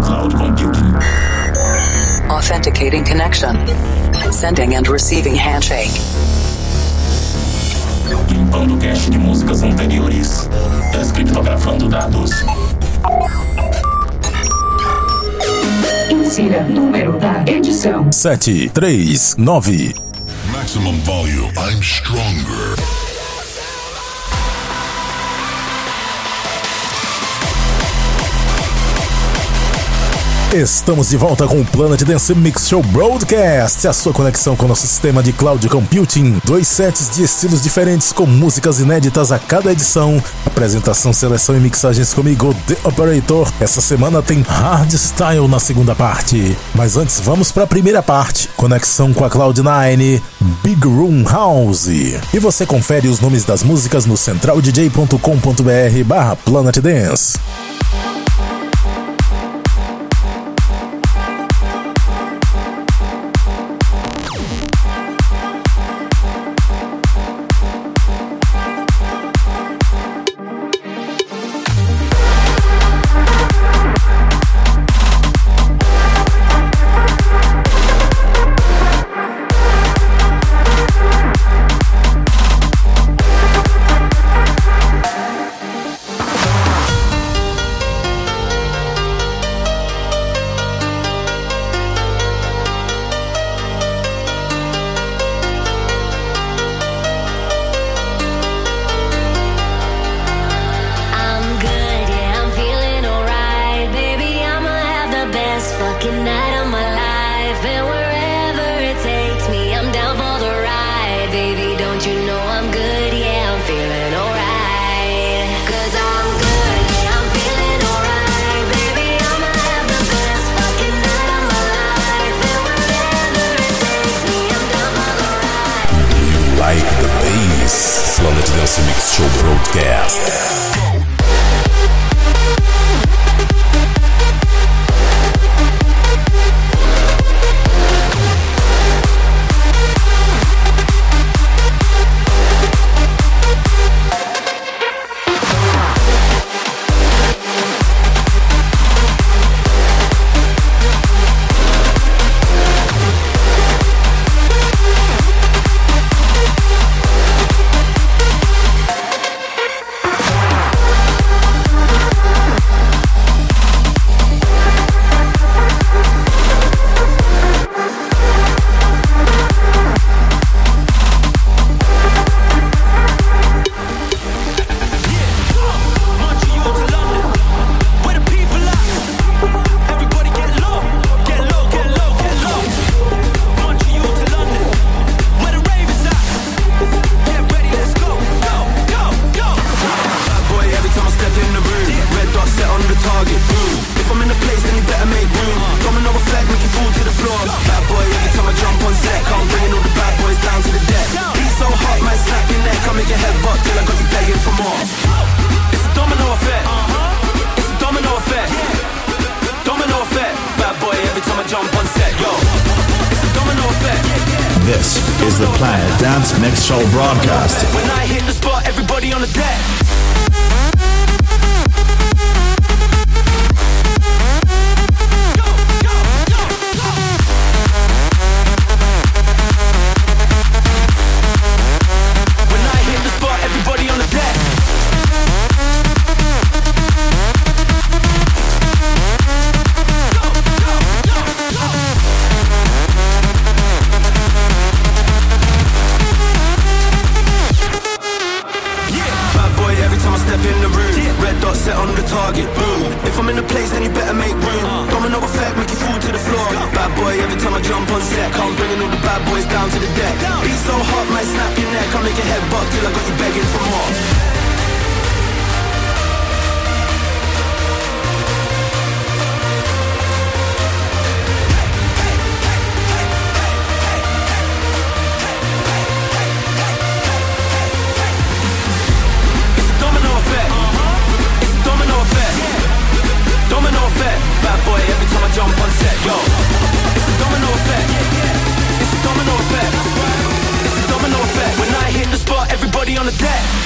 cloud computing. Authenticating connection. Sending and receiving handshake. Limpando cache de músicas anteriores. Descriptografando dados. Insira número da edição. sete, três, nove. Maximum volume. I'm stronger. Estamos de volta com o Planet Dance Mix Show Broadcast, a sua conexão com o nosso sistema de cloud computing. Dois sets de estilos diferentes com músicas inéditas a cada edição. Apresentação, seleção e mixagens comigo, The Operator. Essa semana tem Hardstyle na segunda parte. Mas antes, vamos para a primeira parte. Conexão com a Cloud9, Big Room House. E você confere os nomes das músicas no centraldj.com.br barra Planet Dance. Dance Mix Show Broadcast. Planet Dance Mix Show broadcast. When I hit the spot, everybody on the deck. on the deck.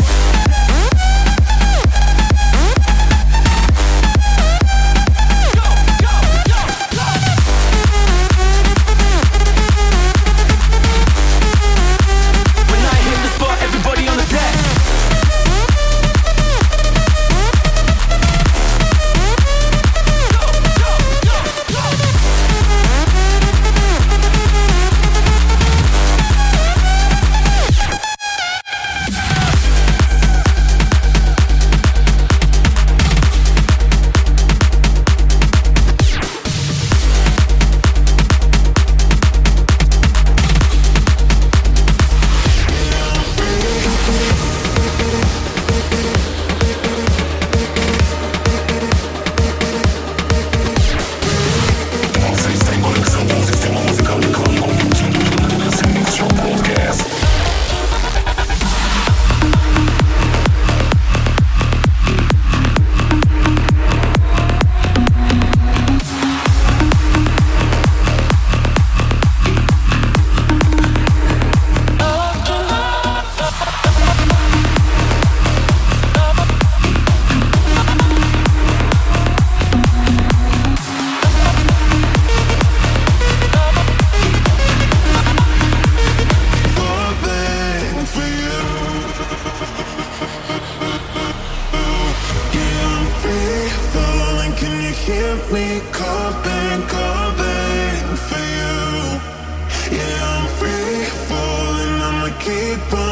Keep on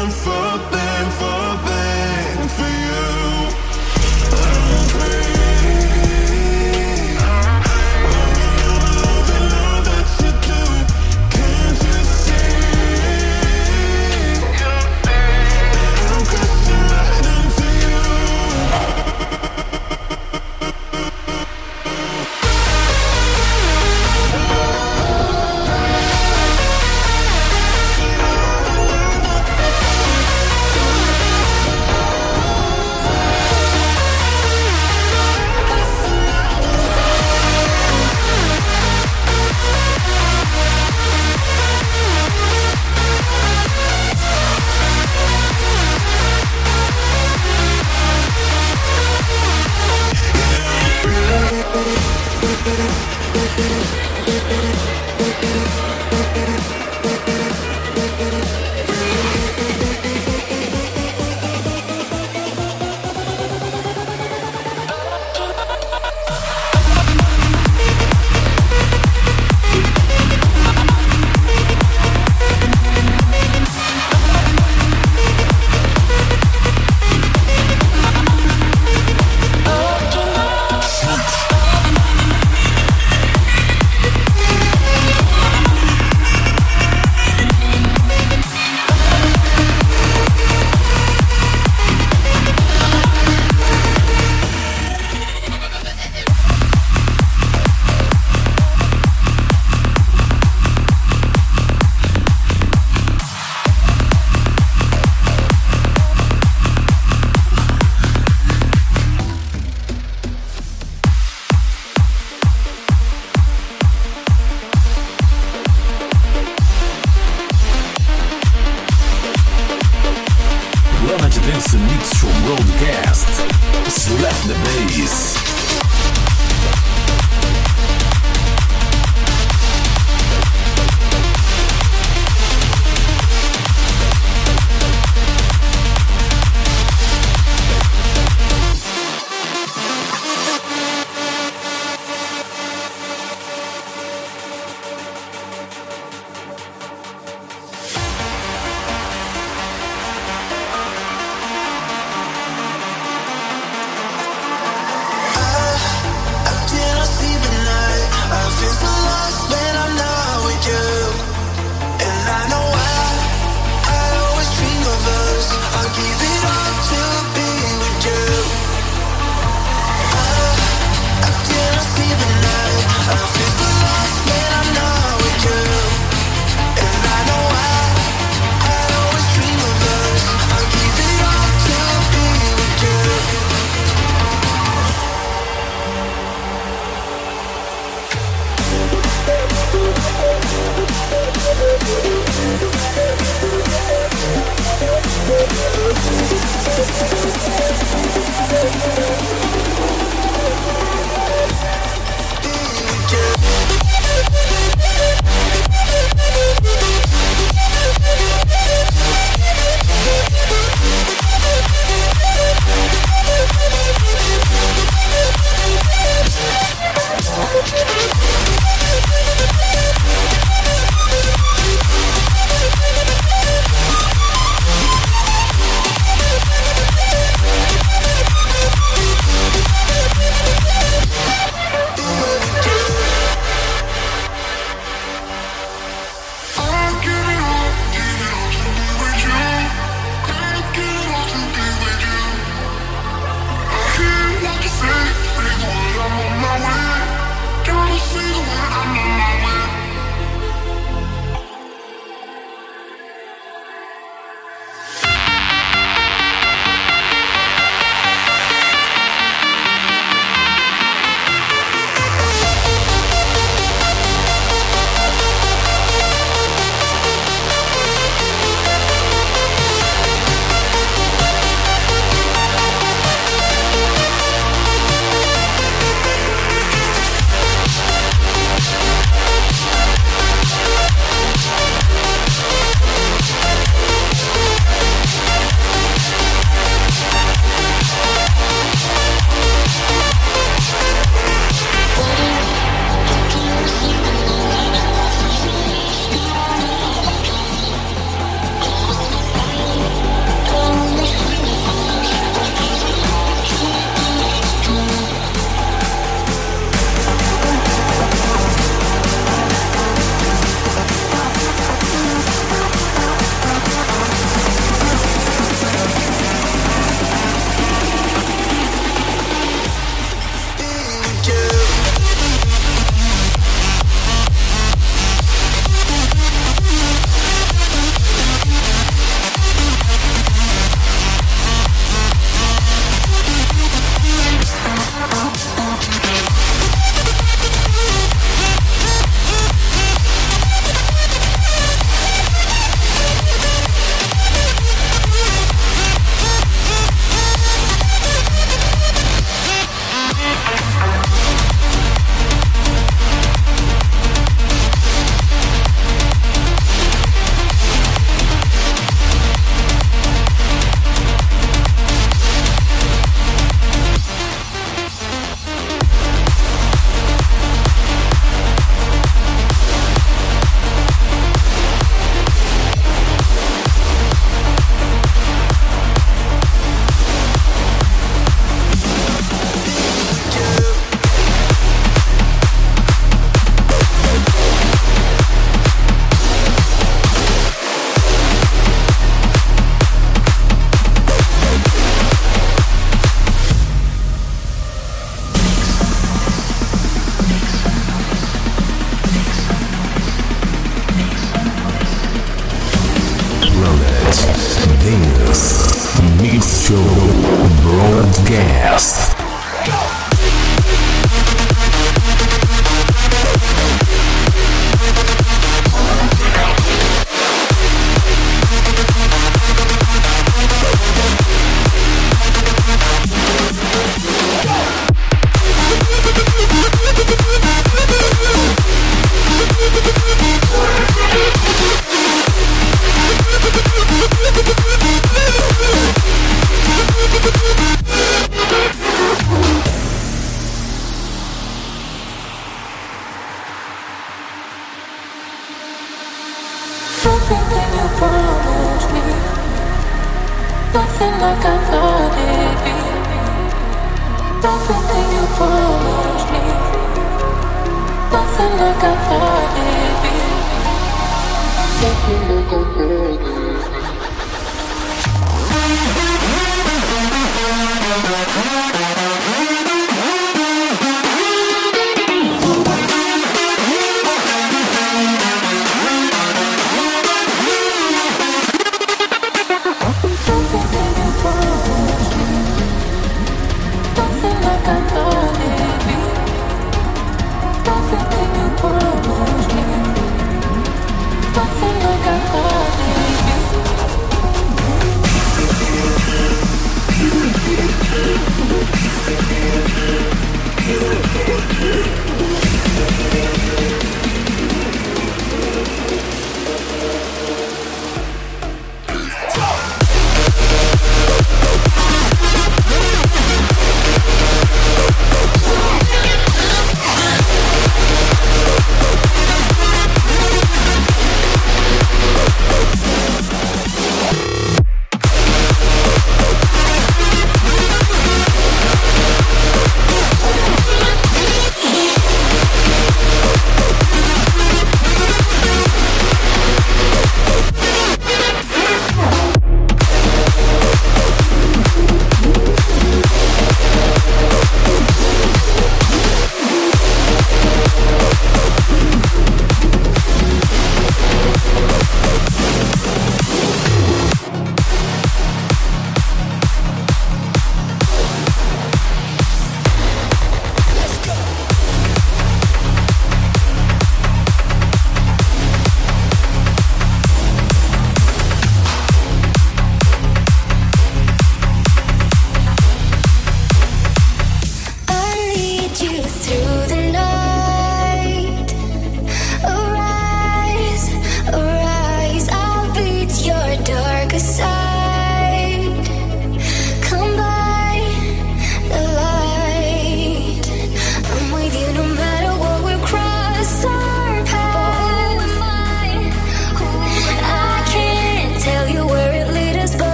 Cause I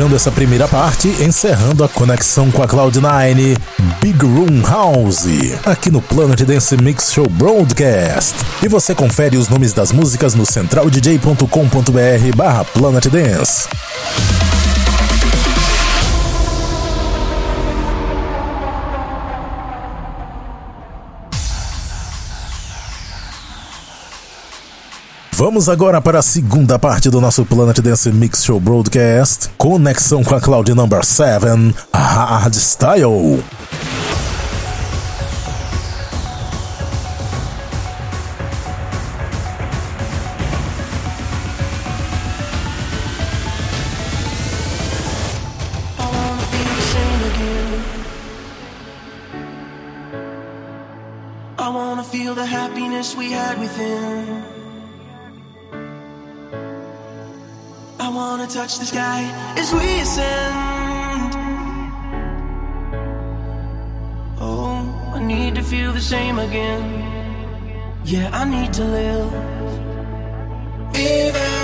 fechando essa primeira parte, encerrando a conexão com a Cloud9, Big Room House, aqui no Planet Dance Mix Show Broadcast. E você confere os nomes das músicas no centraldj.com.br barra Planet Dance. Vamos agora para a segunda parte do nosso Planet Dance Mix Show Broadcast. Conexão com a Cloud Number 7, Hardstyle. sky is recent. Oh, I need to feel the same again. Yeah, I need to live. Even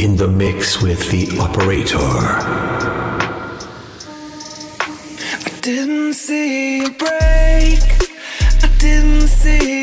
in the mix with the operator. I didn't see a break. I didn't see.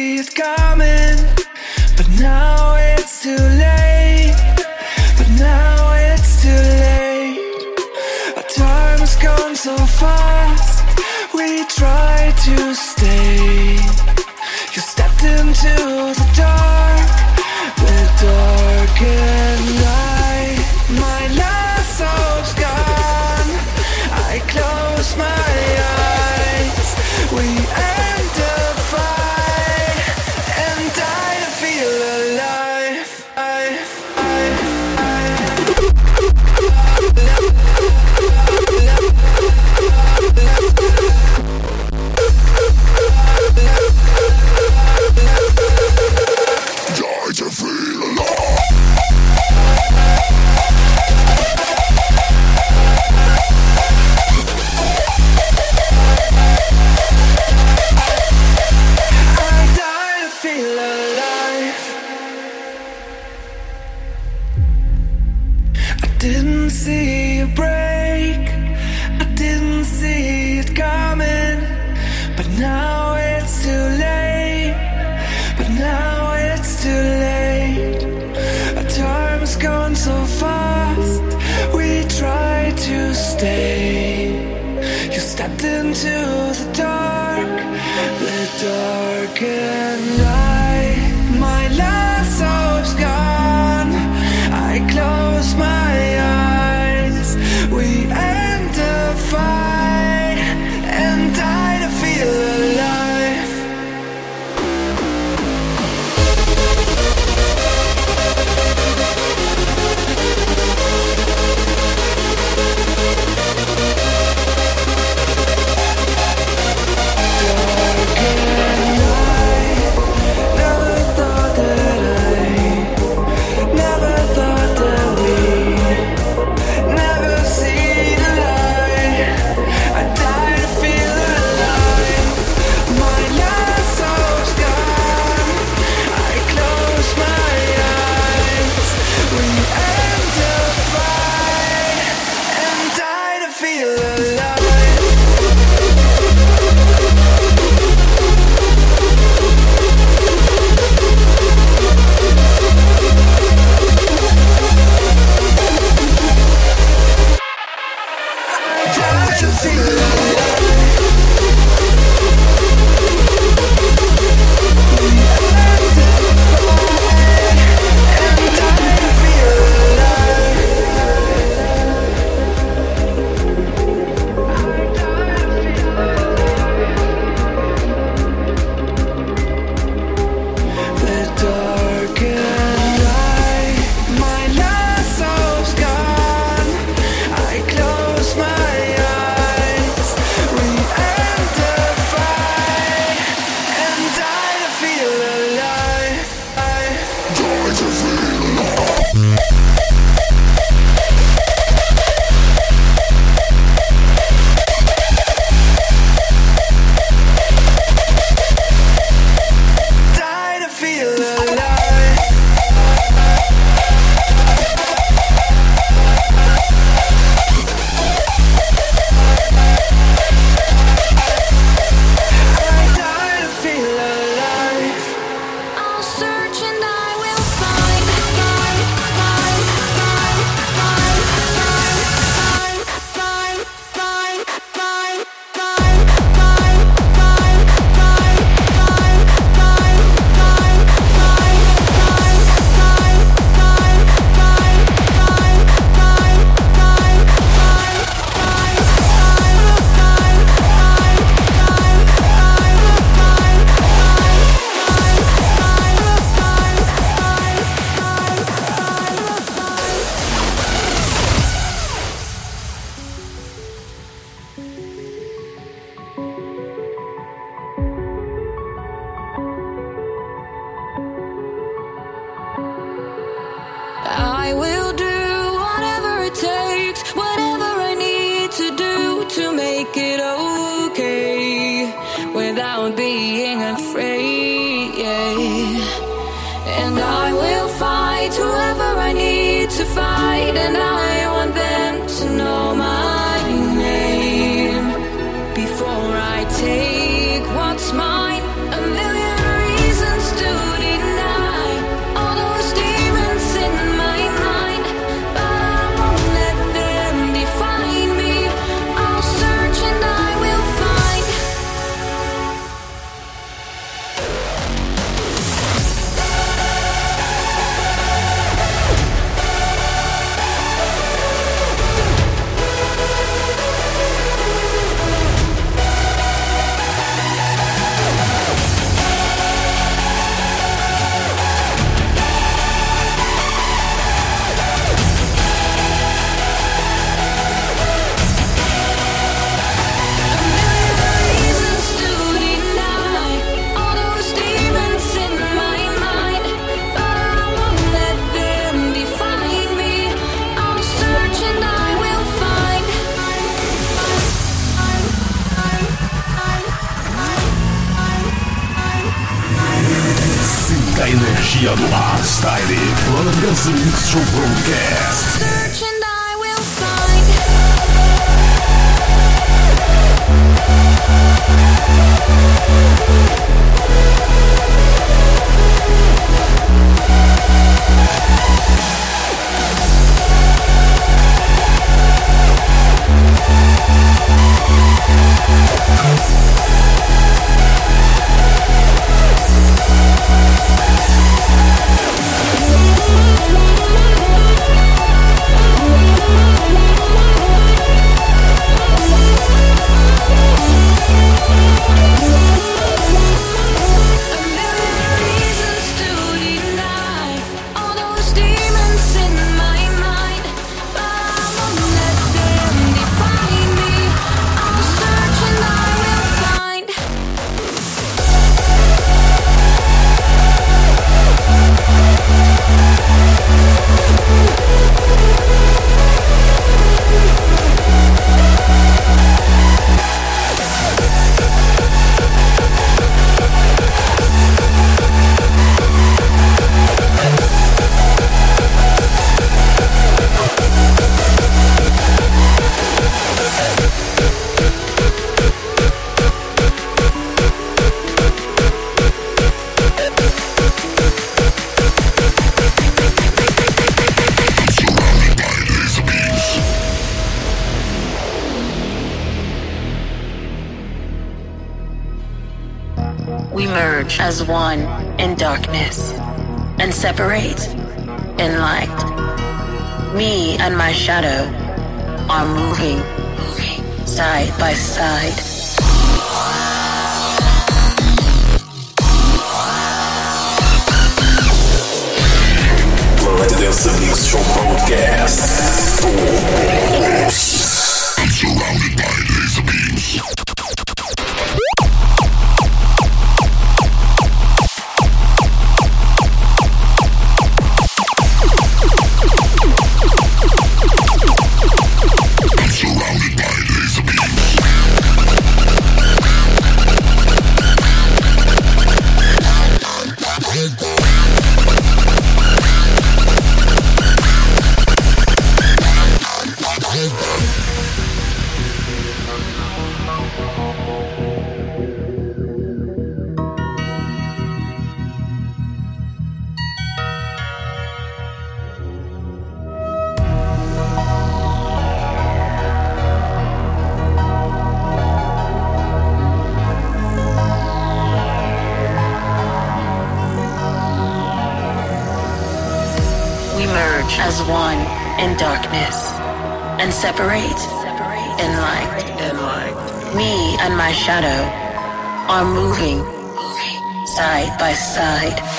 Electro Broadcast. As one in darkness and separate in light. Me and my shadow are moving side by side. Dance Mix Show Broadcast. One in darkness and separate in light. Me and my shadow are moving side by side.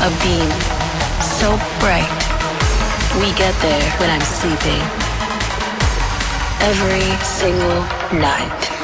A beam so bright. We get there when I'm sleeping. Every single night.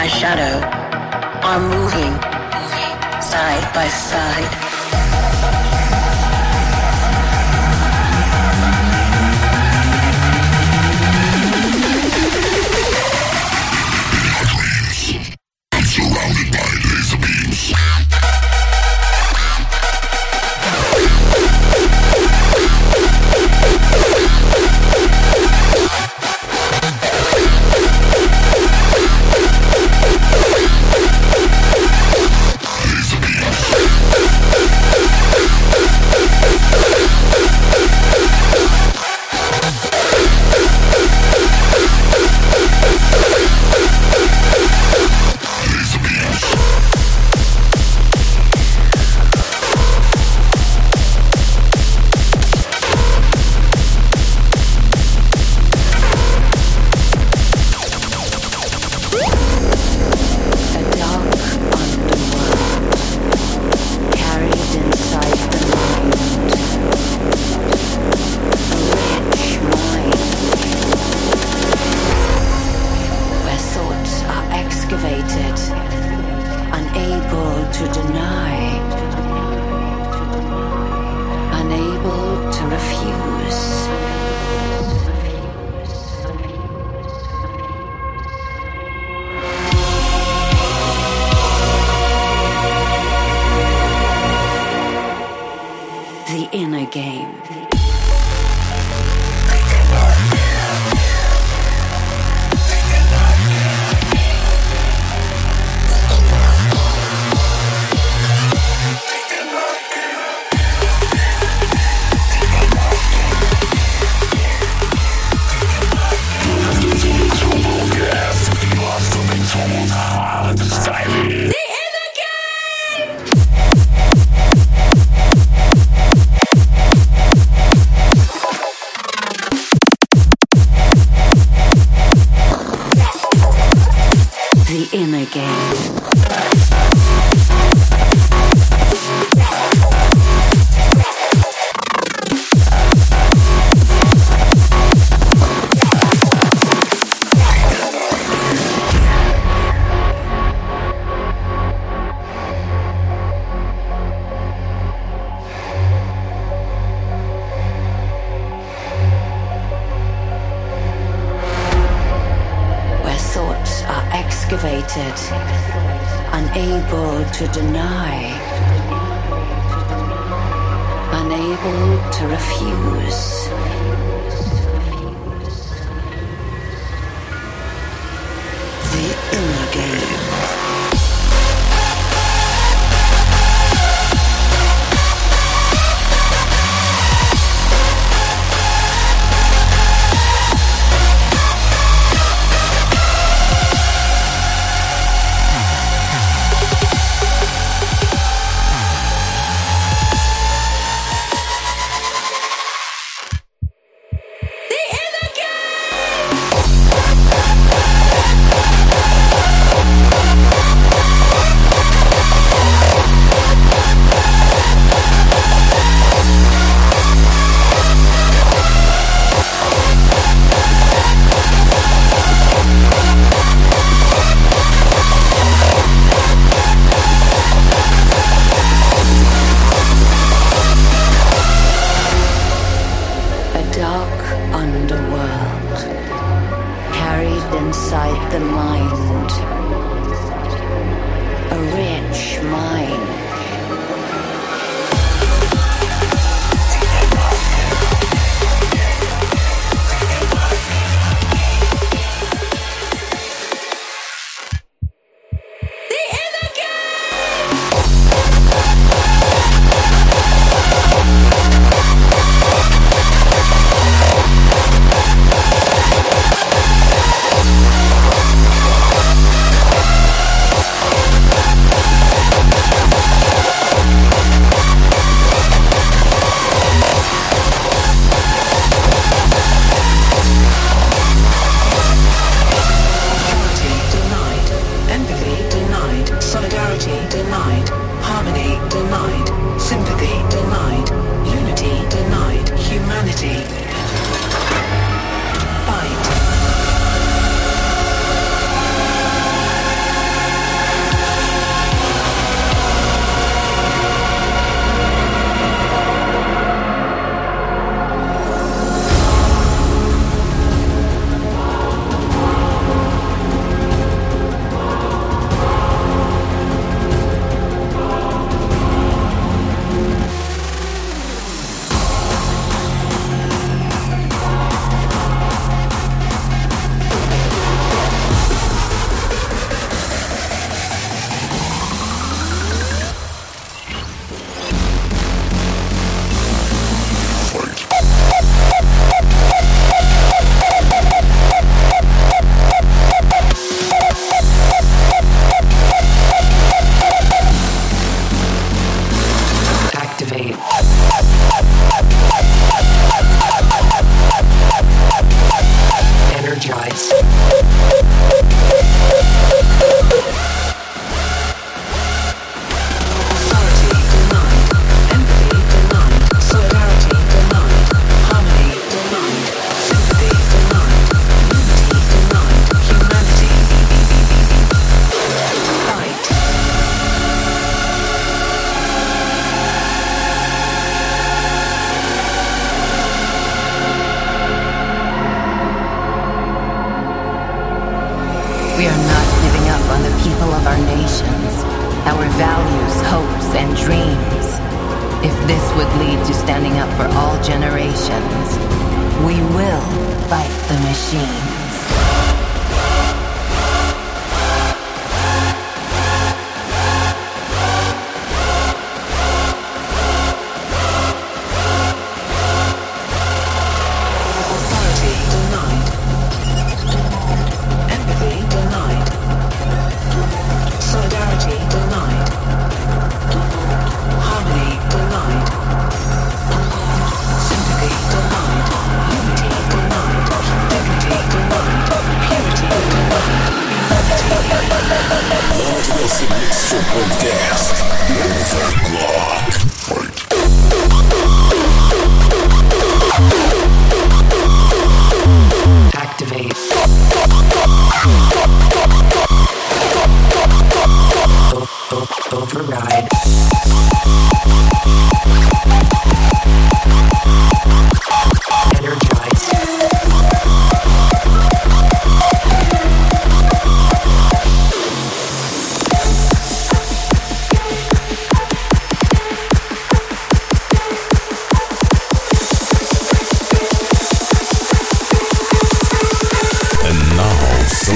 My shadow are moving side by side.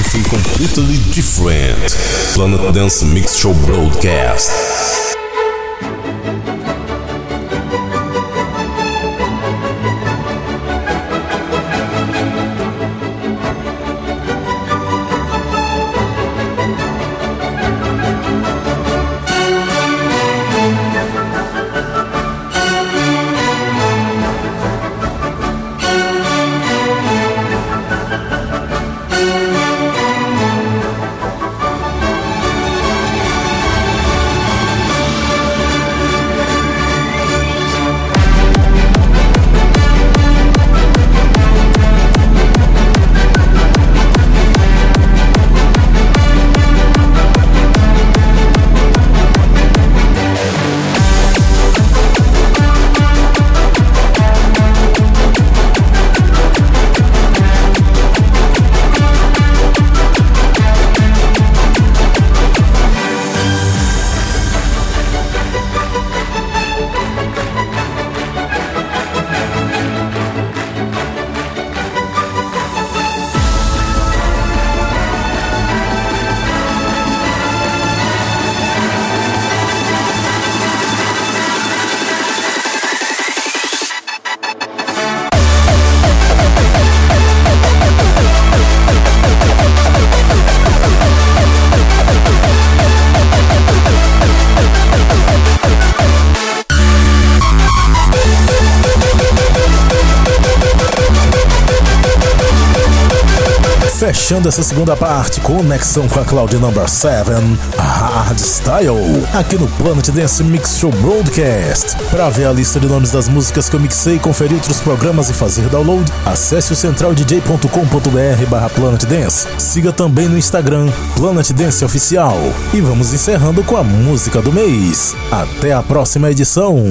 Something completely different. Planet Dance Mix Show Broadcast. Fechando essa segunda parte, conexão com a Cloud Number 7, Hardstyle, aqui no Planet Dance Mix Show Broadcast. Para ver a lista de nomes das músicas que eu mixei, conferir outros programas e fazer download, acesse o centraldj.com.br barra Planet Dance. Siga também no Instagram, Planet Dance Oficial. E vamos encerrando com a música do mês. Até a próxima edição.